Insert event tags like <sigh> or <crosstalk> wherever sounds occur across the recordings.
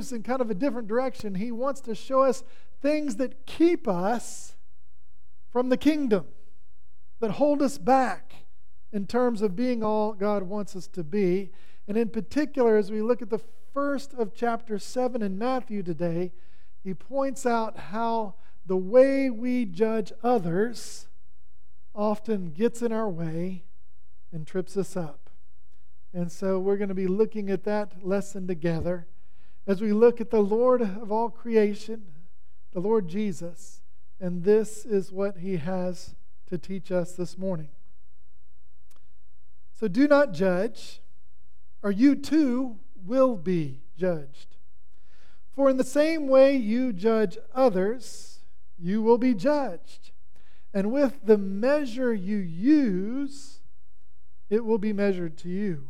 moves in kind of a different direction. He wants to show us things that keep us from the kingdom, that hold us back in terms of being all God wants us to be. And in particular, as we look at the first of chapter 7 in Matthew today, he points out how the way we judge others often gets in our way and trips us up. And so we're going to be looking at that lesson together as we look at the Lord of all creation, the Lord Jesus. And this is what he has to teach us this morning. So do not judge, or you too will be judged. For in the same way you judge others, you will be judged. And with the measure you use, it will be measured to you.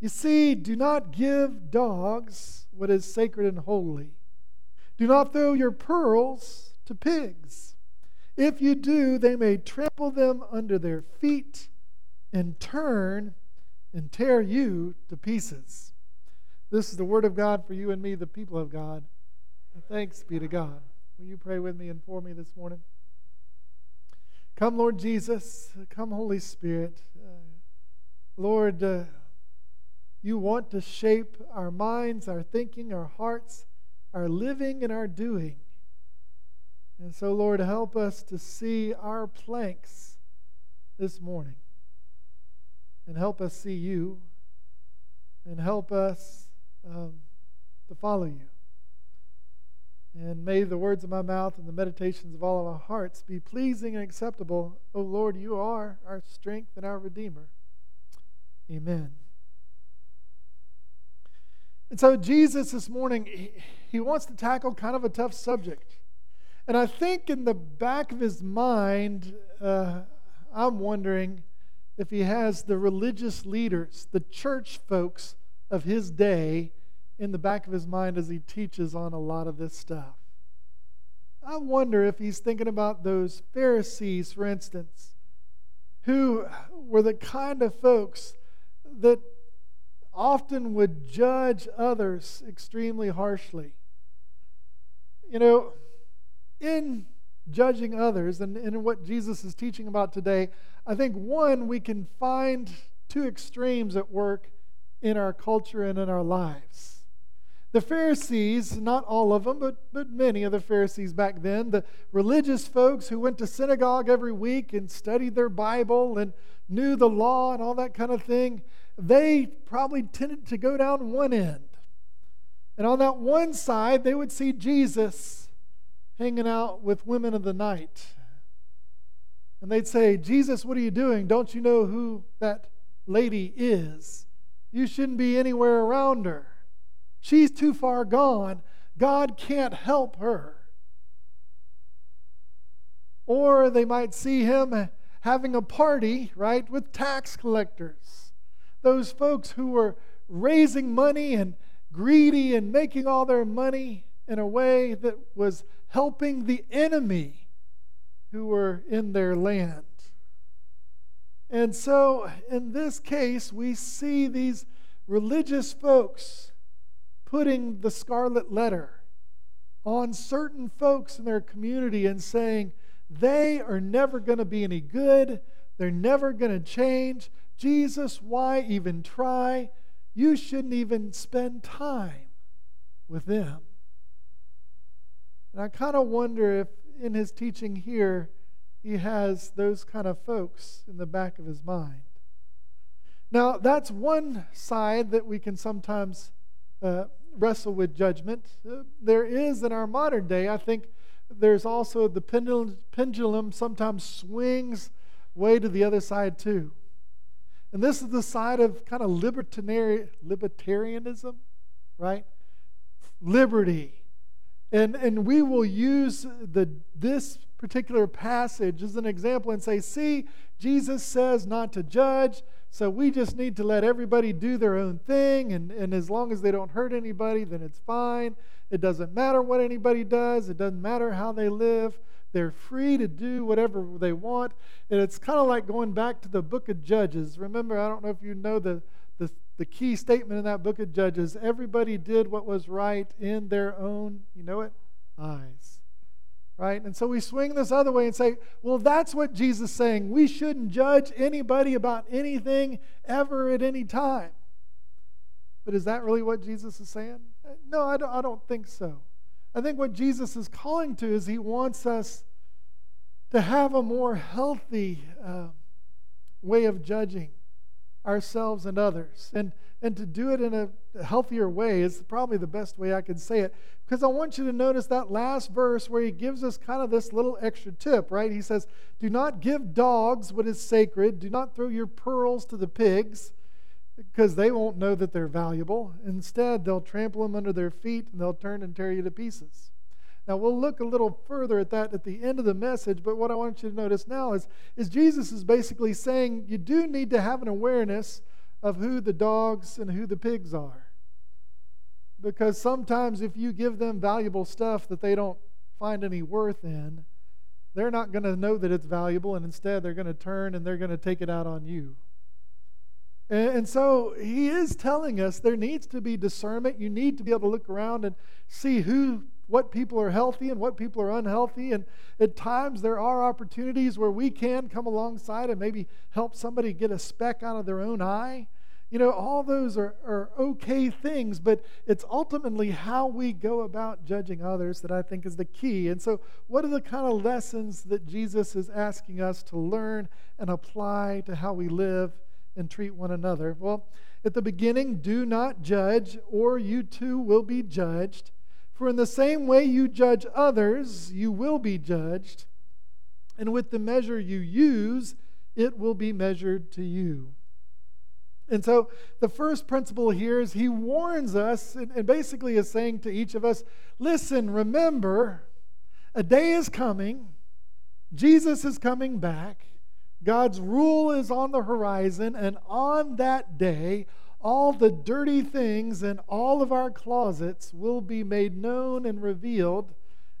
You see, do not give dogs what is sacred and holy. Do not throw your pearls to pigs. If you do, they may trample them under their feet and turn and tear you to pieces. This is the word of God for you and me, the people of God. Thanks be to God. Will you pray with me and for me this morning? Come, Lord Jesus. Come, Holy Spirit. Uh, Lord, uh, you want to shape our minds, our thinking, our hearts, our living, and our doing. And so, Lord, help us to see our planks this morning. And help us see you. And help us um, to follow you. And may the words of my mouth and the meditations of all of our hearts be pleasing and acceptable. O oh Lord, you are our strength and our Redeemer. Amen. And so, Jesus this morning, he, wants to tackle kind of a tough subject. And I think in the back of his mind, uh, I'm wondering if he has the religious leaders, the church folks of his day, in the back of his mind as he teaches on a lot of this stuff. I wonder if he's thinking about those Pharisees, for instance, who were the kind of folks that often would judge others extremely harshly. You know, in judging others and, in what Jesus is teaching about today, I think one, we can find two extremes at work in our culture and in our lives. The Pharisees, not all of them, but, but many of the Pharisees back then, the religious folks who went to synagogue every week and studied their Bible and knew the law and all that kind of thing, they probably tended to go down one end. And on that one side, they would see Jesus hanging out with women of the night. And they'd say, Jesus, what are you doing? Don't you know who that lady is? You shouldn't be anywhere around her. She's too far gone. God can't help her. Or they might see him having a party, right, with tax collectors. Those folks who were raising money and greedy and making all their money in a way that was helping the enemy who were in their land. And so, in this case, we see these religious folks putting the scarlet letter on certain folks in their community and saying they are never going to be any good, they're never going to change. Jesus, why even try? You shouldn't even spend time with them. And I kind of wonder if in his teaching here, he has those kind of folks in the back of his mind. Now, that's one side that we can sometimes uh, wrestle with judgment. Uh, there is in our modern day, I think there's also the pendulum, pendulum sometimes swings way to the other side too. And this is the side of kind of libertarianism. right? Liberty. And, and we will use the, this particular passage as an example and say, see, Jesus says not to judge, so we just need to let everybody do their own thing, and, and as long as they don't hurt anybody, then it's fine. It doesn't matter what anybody does, it doesn't matter how they live. They're free to do whatever they want. And it's kind of like going back to the book of Judges. Remember, I don't know if you know the, the, the key statement in that book of Judges everybody did what was right in their own, you know it, eyes. Right? And so we swing this other way and say, well, that's what Jesus is saying. We shouldn't judge anybody about anything ever at any time. But is that really what Jesus is saying? Uh, no, I don't, I don't think so. I think what Jesus is calling to is he wants us to have a more healthy uh, way of judging ourselves and others. And, and to do it in a healthier way is probably the best way I can say it. Because I want you to notice that last verse where he gives us kind of this little extra tip, right? He says, Do not give dogs what is sacred, do not throw your pearls to the pigs because they won't know that they're valuable. Instead, they'll trample them under their feet and they'll turn and tear you to pieces. Now, we'll look a little further at that at the end of the message, but what I want you to notice now is, is Jesus is basically saying you do need to have an awareness of who the dogs and who the pigs are. Because sometimes if you give them valuable stuff that they don't find any worth in, they're not going to know that it's valuable, and instead they're going to turn and they're going to take it out on you. And, so he is telling us there needs to be discernment. You need to be able to look around and see who, what people are healthy and what people are unhealthy. And at times there are opportunities where we can come alongside and maybe help somebody get a speck out of their own eye. You know, all those are, are okay things, but it's ultimately how we go about judging others that I think is the key. And so, what are the kind of lessons that Jesus is asking us to learn and apply to how we live? And treat one another. Well, at the beginning, do not judge, or you too will be judged. For in the same way you judge others, you will be judged. And with the measure you use, it will be measured to you. And so the first principle here is he warns us and, basically is saying to each of us listen, remember, a day is coming, Jesus is coming back. God's rule is on the horizon, and on that day, all the dirty things in all of our closets will be made known and revealed,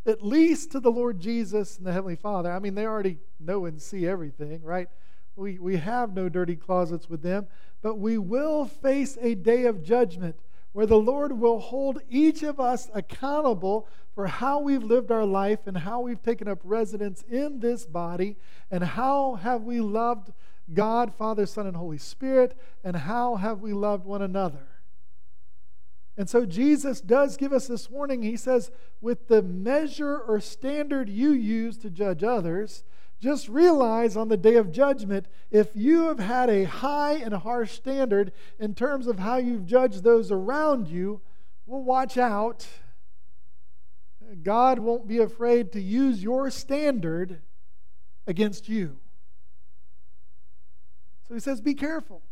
at least to the Lord Jesus and the Heavenly Father. I mean, they already know and see everything, right? We, we have no dirty closets with them, but we will face a day of judgment where the Lord will hold each of us accountable for how we've lived our life and how we've taken up residence in this body and how have we loved God, Father, Son, and Holy Spirit, and how have we loved one another. And so Jesus does give us this warning. He says, with the measure or standard you use to judge others, just realize on the day of judgment, if you have had a high and harsh standard in terms of how you've judged those around you, well, watch out. God won't be afraid to use your standard against you. So he says, be careful.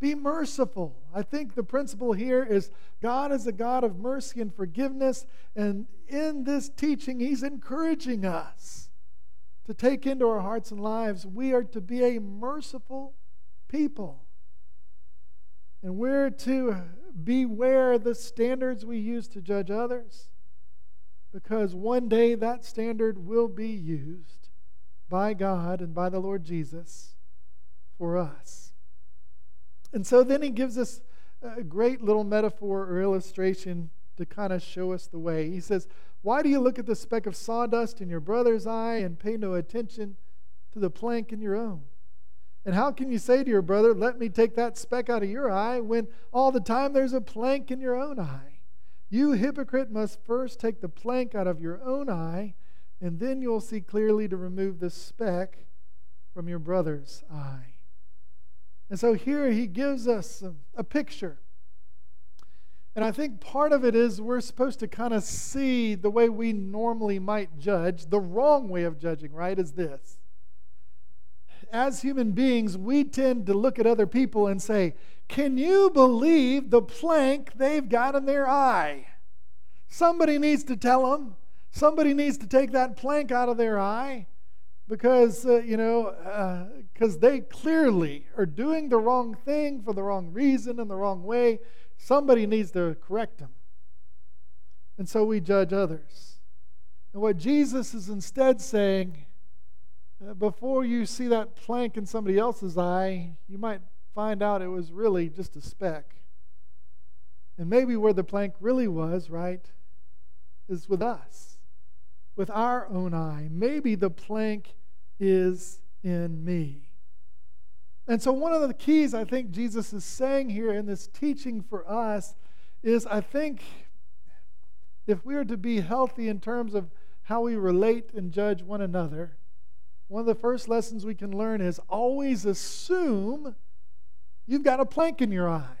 Be merciful. I think the principle here is God is a God of mercy and forgiveness. And in this teaching, he's encouraging us to take into our hearts and lives. We are to be a merciful people. And we're to beware the standards we use to judge others because one day that standard will be used by God and by the Lord Jesus for us. And so then he gives us a great little metaphor or illustration to kind of show us the way. He says, why do you look at the speck of sawdust in your brother's eye and pay no attention to the plank in your own? And how can you say to your brother, Let me take that speck out of your eye, when all the time there's a plank in your own eye? You hypocrite must first take the plank out of your own eye, and then you'll see clearly to remove the speck from your brother's eye. And so here he gives us a, picture and I think part of it is we're supposed to kind of see the way we normally might judge. The wrong way of judging, right, is this as human beings, we tend to look at other people and say, Can you believe the plank they've got in their eye? Somebody needs to tell them. Somebody needs to take that plank out of their eye because, uh, you know, because uh, they clearly are doing the wrong thing for the wrong reason and the wrong way. Somebody needs to correct them. And so we judge others. And what Jesus is instead saying, uh, before you see that plank in somebody else's eye, you might find out it was really just a speck. And maybe where the plank really was, right, is with us, with our own eye. Maybe the plank is in me. And so, one of the keys I think Jesus is saying here in this teaching for us is I think if we are to be healthy in terms of how we relate and judge one another, one of the first lessons we can learn is always assume you've got a plank in your eye.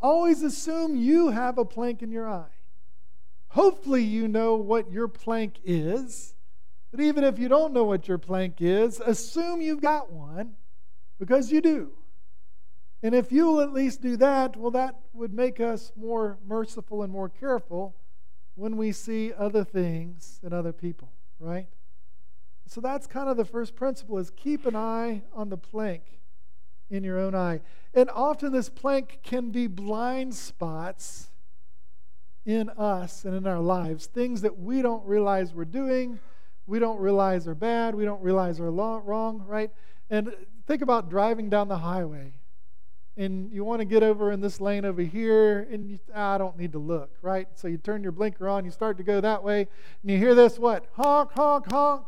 Always assume you have a plank in your eye. Hopefully, you know what your plank is. But even if you don't know what your plank is, assume you've got one because you do. And if you'll at least do that, well, that would make us more merciful and more careful when we see other things and other people, right? So that's kind of the first principle is keep an eye on the plank in your own eye. And often this plank can be blind spots in us and in our lives, things that we don't realize we're doing, we don't realize are bad, we don't realize are wrong, right? And think about driving down the highway and you want to get over in this lane over here, and you, ah, I don't need to look, right? So you turn your blinker on, you start to go that way, and you hear this what? Honk, honk, honk.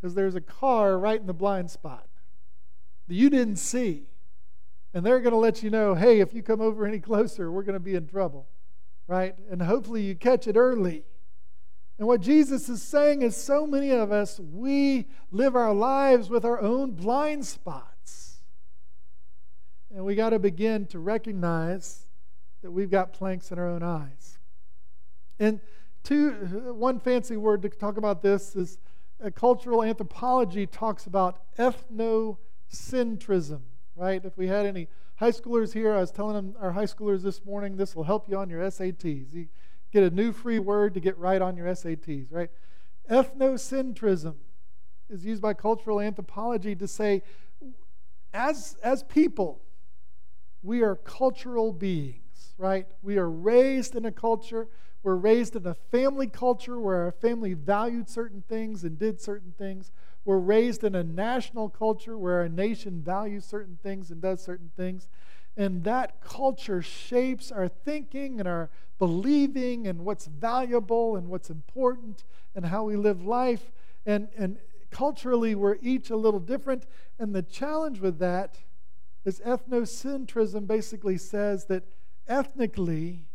Because there's a car right in the blind spot that you didn't see. And they're going to let you know, hey, if you come over any <laughs> closer, we're going to be in trouble, right? And hopefully you catch it early. And what Jesus is saying is so many of us, we live our lives with our own blind spots. And we got to begin to recognize that we've got planks in our own eyes. And two, one fancy word to talk about this is cultural anthropology talks about ethnocentrism, right? If we had any high schoolers here, I was telling them, our high schoolers this morning, this will help you on your SATs. Get a new free word to get right on your SATs, right? Ethnocentrism is used by cultural anthropology to say, as, as people, we are cultural beings, right? We are raised in a culture. We're raised in a family culture where our family valued certain things and did certain things. We're raised in a national culture where our nation values certain things and does certain things. And that culture shapes our thinking and our believing and what's valuable and what's important and how we live life. And, and culturally, we're each a little different. And the challenge with that is ethnocentrism basically says that ethnically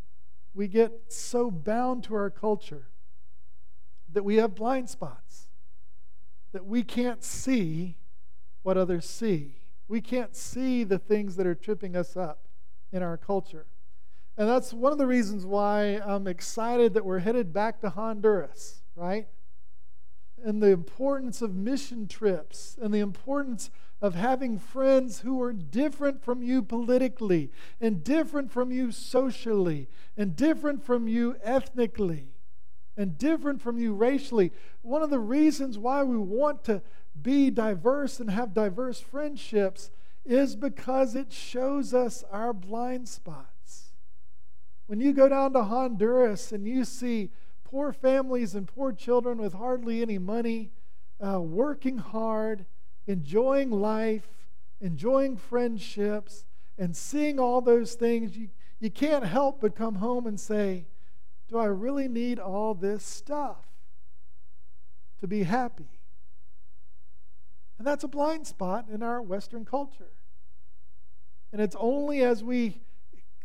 we get so bound to our culture that we have blind spots, that we can't see what others see. We can't see the things that are tripping us up in our culture. And that's one of the reasons why I'm excited that we're headed back to Honduras, right? And the importance of mission trips and the importance of having friends who are different from you politically, and different from you socially, and different from you ethnically, and different from you racially. One of the reasons why we want to be diverse and have diverse friendships is because it shows us our blind spots. When you go down to Honduras and you see poor families and poor children with hardly any money, uh, working hard, enjoying life, enjoying friendships, and seeing all those things, you, you can't help but come home and say, Do I really need all this stuff to be happy? And that's a blind spot in our Western culture. And it's only as we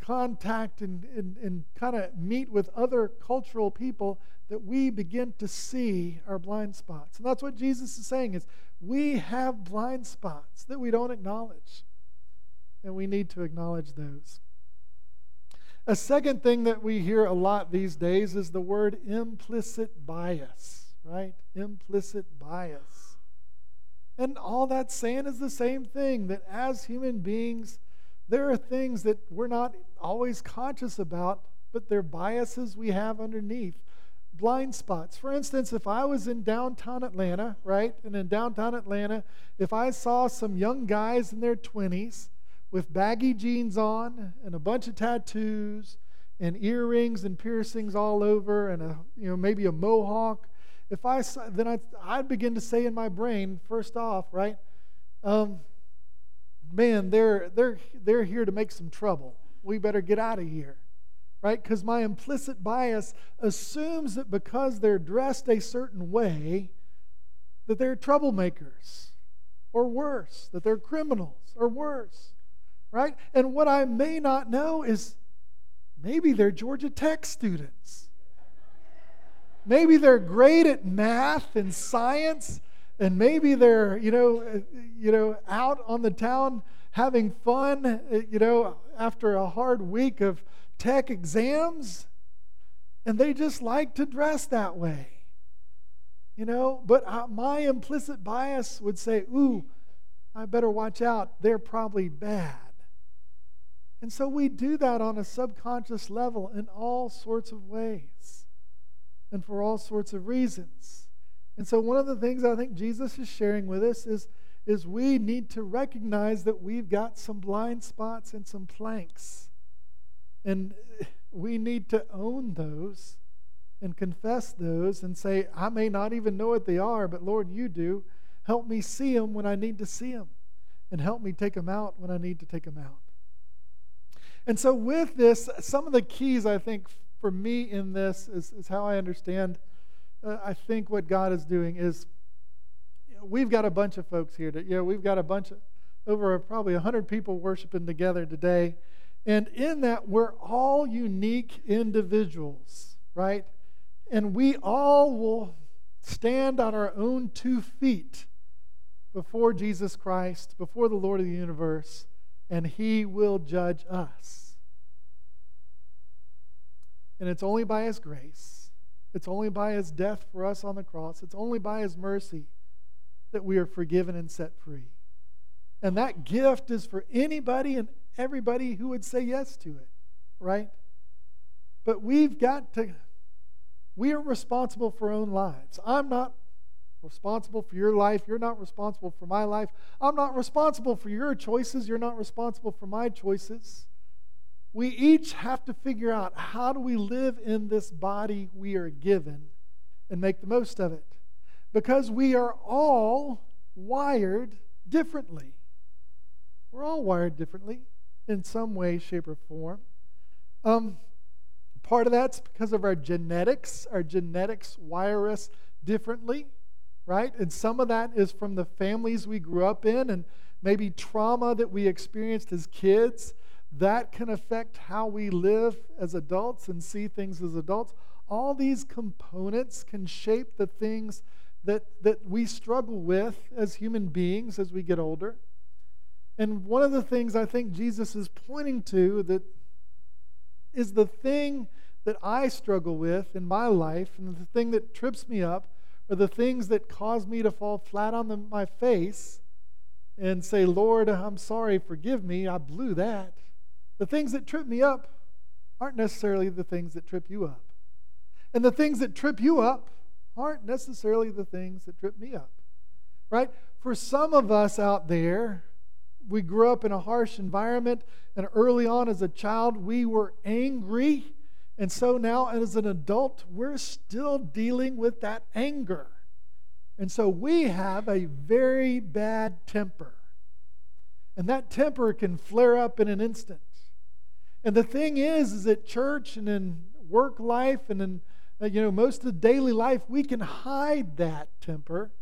contact and, and, and kind of meet with other cultural people that we begin to see our blind spots. And that's what Jesus is saying is we have blind spots that we don't acknowledge. And we need to acknowledge those. A second thing that we hear a lot these days is the word implicit bias, right? Implicit bias. And all that's saying is the same thing that as human beings, there are things that we're not always conscious about, but they're biases we have underneath, blind spots. For instance, if I was in downtown Atlanta, right, and in downtown Atlanta, if I saw some young guys in their 20s with baggy jeans on and a bunch of tattoos and earrings and piercings all over and a, you know, maybe a mohawk if I then I I'd begin to say in my brain first off, right? Um, man, they're they're they're here to make some trouble. We better get out of here, right? Because my implicit bias assumes that because they're dressed a certain way, that they're troublemakers, or worse, that they're criminals, or worse, right? And what I may not know is maybe they're Georgia Tech students Maybe they're great at math and science, and maybe they're, you know, uh, you know, out on the town having fun, uh, you know, after a hard week of tech exams, and they just like to dress that way. You know, but my implicit bias would say, ooh, I better watch out. They're probably bad. And so we do that on a subconscious level in all sorts of ways and for all sorts of reasons. And so, one of the things I think Jesus is sharing with us is, is we need to recognize that we've got some blind spots and some planks. And we need to own those and confess those and say, I may not even know what they are, but Lord, you do. Help me see them when I need to see them, and help me take them out when I need to take them out. And so, with this, some of the keys I think for me in this is, is how I understand. Uh, I think what God is doing is you know, we've got a bunch of folks here. That, you know, we've got a bunch of over probably 100 people worshiping together today. And in that, we're all unique individuals, right? And we all will stand on our own two feet before Jesus Christ, before the Lord of the universe, and He will judge us. And it's only by His grace, it's only by His death for us on the cross, it's only by His mercy that we are forgiven and set free. And that gift is for anybody and everybody who would say yes to it, right? But we've got to, we are responsible for our own lives. I'm not responsible for your life. You're not responsible for my life. I'm not responsible for your choices. You're not responsible for my choices we each have to figure out how do we live in this body we are given and make the most of it. Because we are all wired differently. We're all wired differently in some way, shape, or form. Um, part of that's because of our genetics. Our genetics wire us differently, right? And some of that is from the families we grew up in and maybe trauma that we experienced as kids that can affect how we live as adults and see things as adults. All these components can shape the things that, that we struggle with as human beings as we get older. And one of the things I think Jesus is pointing to that is the thing that I struggle with in my life and the thing that trips me up are the things that cause me to fall flat on the, my face and say, Lord, I'm sorry, forgive me, I blew that. The things that trip me up aren't necessarily the things that trip you up. And the things that trip you up aren't necessarily the things that trip me up. Right? For some of us out there, we grew up in a harsh environment, and early on as a child, we were angry. And so now, as an adult, we're still dealing with that anger. And so we have a very bad temper. And that temper can flare up in an instant. And the thing is, is that church and in work life and in uh, you know most of the daily life, we can hide that temper,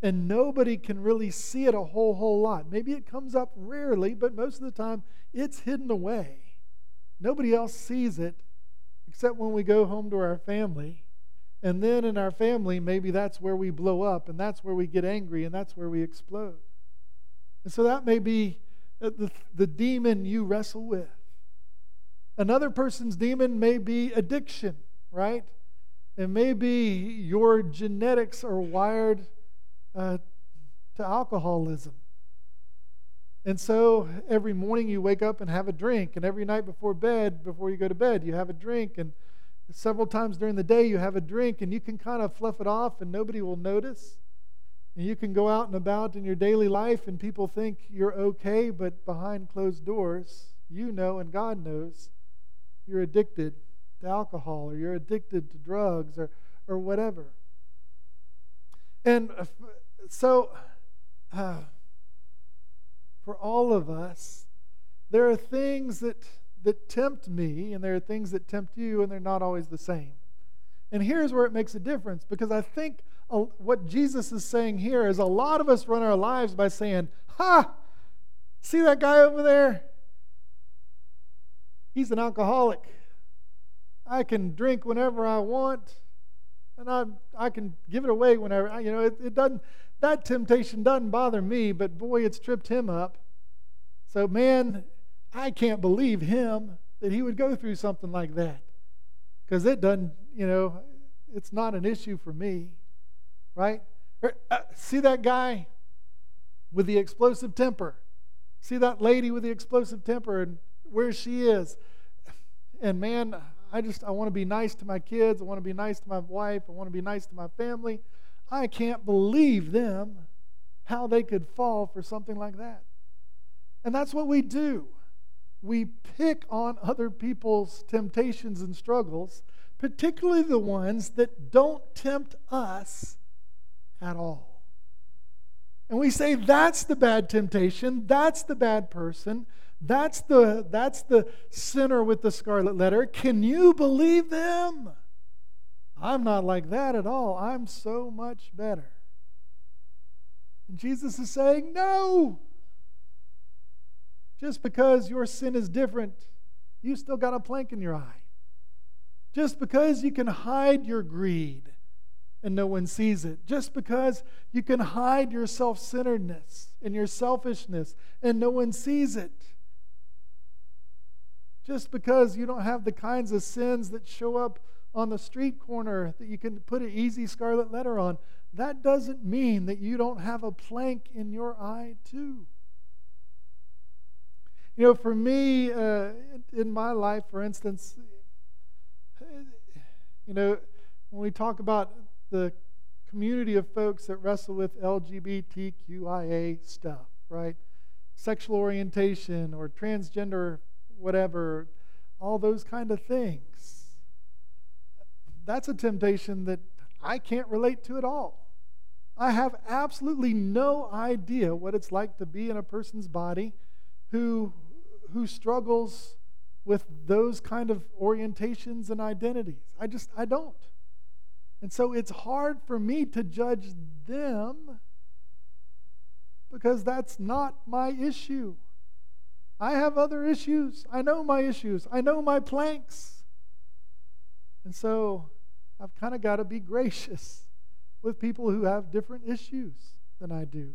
and nobody can really see it a whole whole lot. Maybe it comes up rarely, but most of the time it's hidden away. Nobody else sees it except when we go home to our family. And then in our family, maybe that's where we blow up, and that's where we get angry, and that's where we explode. And so that may be uh, the, the demon you wrestle with. Another person's demon may be addiction, right? It may be your genetics are wired uh, to alcoholism. And so every morning you wake up and have a drink, and every night before bed, before you go to bed, you have a drink, and several times during the day you have a drink, and you can kind of fluff it off and nobody will notice. And you can go out and about in your daily life, and people think you're okay, but behind closed doors, you know and God knows you're addicted to alcohol or you're addicted to drugs or, or whatever. And uh, so, uh, for all of us, there are things that, that tempt me, and there are things that tempt you, and they're not always the same. And here's where it makes a difference because I think uh, what Jesus is saying here is a lot of us run our lives by saying, Ha! See that guy over there? He's an alcoholic. I can drink whenever I want, and I, I can give it away whenever. You know, it, it doesn't, that temptation doesn't bother me, but boy, it's tripped him up. So, man, I can't believe him that he would go through something like that. Because it doesn't, you know, it's not an issue for me, right? Er, uh, see that guy with the explosive temper? See that lady with the explosive temper and where she is? And man, I just, I want to be nice to my kids. I want to be nice to my wife. I want to be nice to my family. I can't believe them how they could fall for something like that. And that's what we do. We pick on other people's temptations and struggles, particularly the ones that don't tempt us at all. And we say that's the bad temptation, that's the bad person, that's the, that's the sinner with the scarlet letter. Can you believe them? I'm not like that at all. I'm so much better. And Jesus is saying, No. Just because your sin is different, you still got a plank in your eye. Just because you can hide your greed and no one sees it. Just because you can hide your self centeredness and your selfishness and no one sees it. Just because you don't have the kinds of sins that show up on the street corner that you can put an easy scarlet letter on, that doesn't mean that you don't have a plank in your eye, too. You know, for me, uh, in my life, for instance, you know, when we talk about the community of folks that wrestle with LGBTQIA stuff, right? Sexual orientation or transgender, whatever, all those kind of things that's a temptation that I can't relate to at all. I have absolutely no idea what it's like to be in a person's body who, who struggles with those kind of orientations and identities. I just, I don't. And so it's hard for me to judge them because that's not my issue. I have other issues. I know my issues. I know my planks. And so I've kind of got to be gracious with people who have different issues than I do.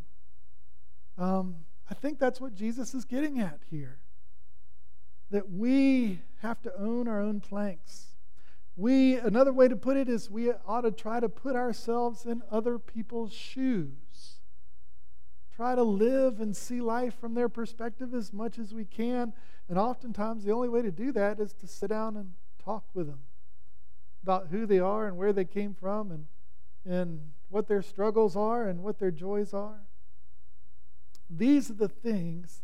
Um, I think that's what Jesus is getting at here. That we have to own our own planks. We, another way to put it is we ought to try to put ourselves in other people's shoes. Try to live and see life from their perspective as much as we can. And oftentimes, the only way to do that is to sit down and talk with them about who they are and where they came from and, and what their struggles are and what their joys are. These are the things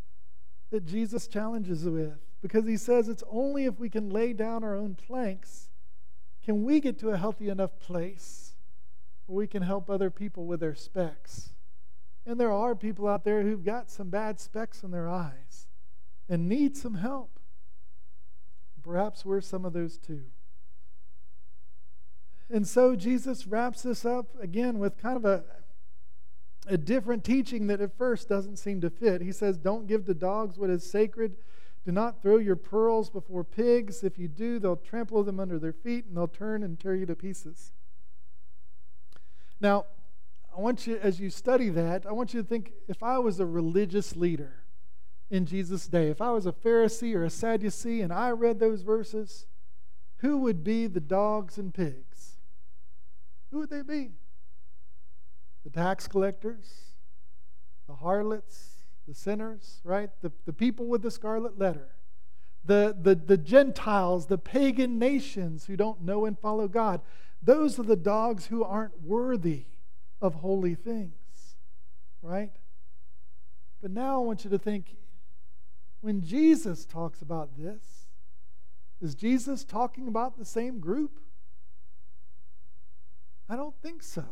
that Jesus challenges with because he says it's only if we can lay down our own planks can we get to a healthy enough place where we can help other people with their specks. And there are people out there who've got some bad specks in their eyes and need some help. Perhaps we're some of those too. And so Jesus wraps this up again with kind of a, a different teaching that at first doesn't seem to fit. He says, Don't give to dogs what is sacred. Do not throw your pearls before pigs. If you do, they'll trample them under their feet and they'll turn and tear you to pieces. Now, I want you, as you study that, I want you to think if I was a religious leader in Jesus' day, if I was a Pharisee or a Sadducee and I read those verses, who would be the dogs and pigs? Who would they be? The tax collectors, the harlots, the sinners, right? The, the people with the scarlet letter, the, the, the Gentiles, the pagan nations who don't know and follow God. Those are the dogs who aren't worthy of holy things, right? But now I want you to think when Jesus talks about this, is Jesus talking about the same group? I don't think so.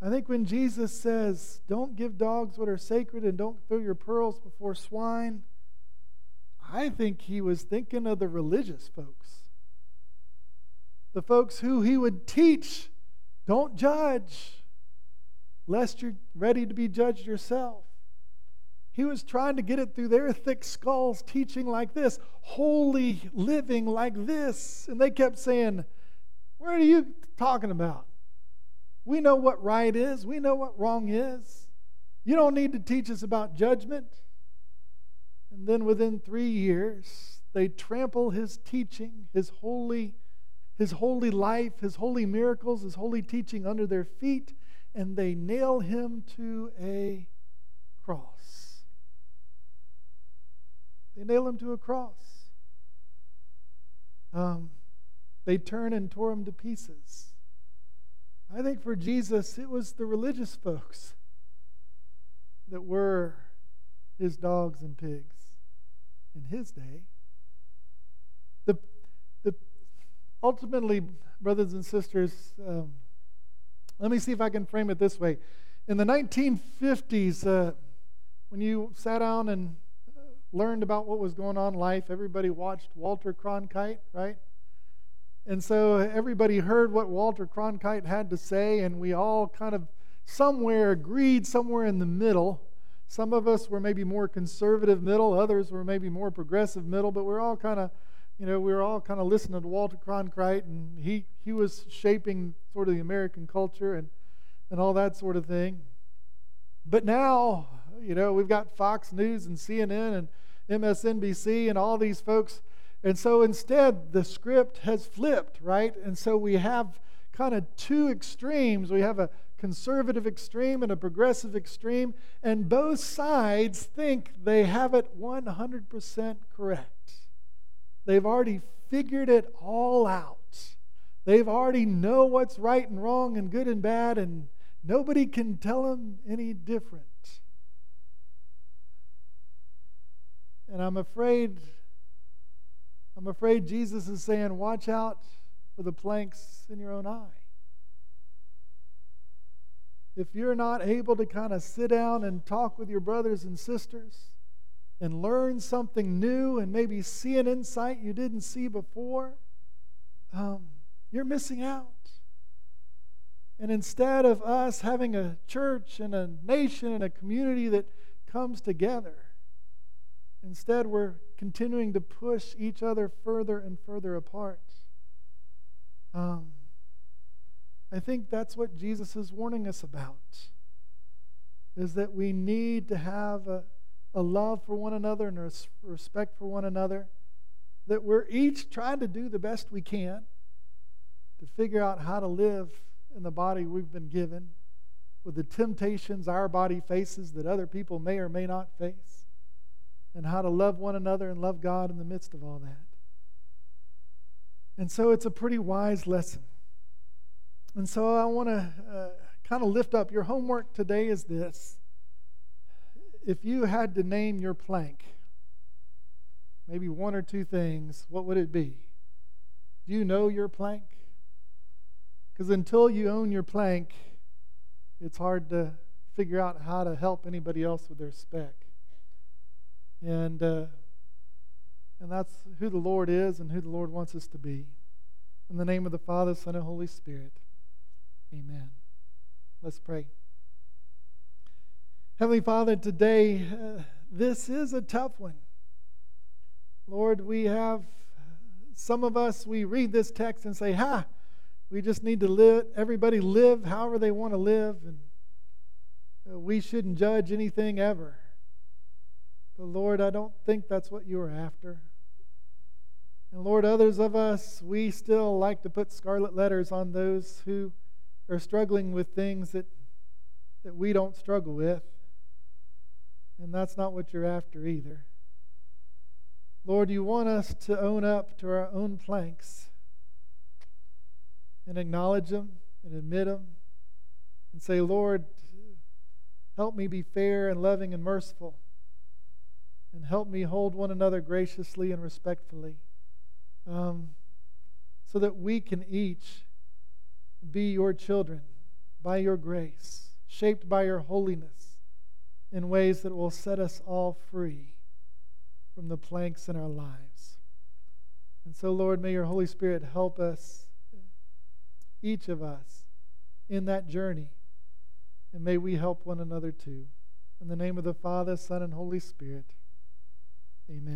I think when Jesus says, Don't give dogs what are sacred and don't throw your pearls before swine, I think he was thinking of the religious folks. The folks who he would teach, don't judge, lest you're ready to be judged yourself. He was trying to get it through their thick skulls, teaching like this, holy living like this. And they kept saying, What are you talking about? We know what right is, we know what wrong is. You don't need to teach us about judgment. And then within three years, they trample his teaching, his holy, his holy life, his holy miracles, his holy teaching under their feet, and they nail him to a cross. They nail him to a cross. Um, they turn and tore him to pieces. I think for Jesus, it was the religious folks that were his dogs and pigs in his day. The, the, ultimately, brothers and sisters, um, let me see if I can frame it this way. In the 1950s, uh, when you sat down and uh, learned about what was going on in life, everybody watched Walter Cronkite, right? And so everybody heard what Walter Cronkite had to say, and we all kind of somewhere agreed, somewhere in the middle some of us were maybe more conservative middle, others were maybe more progressive middle, but we're all kind of, you know, we were all kind of listening to Walter Cronkite, and he, he was shaping sort of the American culture and, and all that sort of thing. But now, you know, we've got Fox News and CNN and MSNBC and all these folks. And so instead, the script has flipped, right? And so we have kind of two extremes. We have a conservative extreme and a progressive extreme, and both sides think they have it 100% correct. They've already figured it all out. They've already know what's right and wrong and good and bad, and nobody can tell them any different. And I'm afraid, I'm afraid Jesus is saying, watch out for the planks in your own eye if you're not able to kind of sit down and talk with your brothers and sisters and learn something new and maybe see an insight you didn't see before, um, you're missing out. And instead of us having a church and a nation and a community that comes together, instead we're continuing to push each other further and further apart. Um, I think that's what Jesus is warning us about. Is that we need to have a, a love for one another and a respect for one another. That we're each trying to do the best we can to figure out how to live in the body we've been given with the temptations our body faces that other people may or may not face, and how to love one another and love God in the midst of all that. And so it's a pretty wise lesson. And so I want to uh, kind of lift up your homework today is this. If you had to name your plank, maybe one or two things, what would it be? Do you know your plank? Because until you own your plank, it's hard to figure out how to help anybody else with their speck. And, uh, and that's who the Lord is and who the Lord wants us to be. In the name of the Father, Son, and Holy Spirit. Amen. Let's pray. Heavenly Father, today, uh, this is a tough one. Lord, we have some of us, we read this text and say, ha, we just need to live, everybody live however they want to live, and uh, we shouldn't judge anything ever. But Lord, I don't think that's what you are after. And Lord, others of us, we still like to put scarlet letters on those who are struggling with things that that we don't struggle with. And that's not what you're after either. Lord, you want us to own up to our own planks and acknowledge them and admit them and say, Lord, help me be fair and loving and merciful and help me hold one another graciously and respectfully um, so that we can each be your children by your grace, shaped by your holiness in ways that will set us all free from the planks in our lives. And so, Lord, may your Holy Spirit help us, each of us, in that journey. And may we help one another too. In the name of the Father, Son, and Holy Spirit. Amen.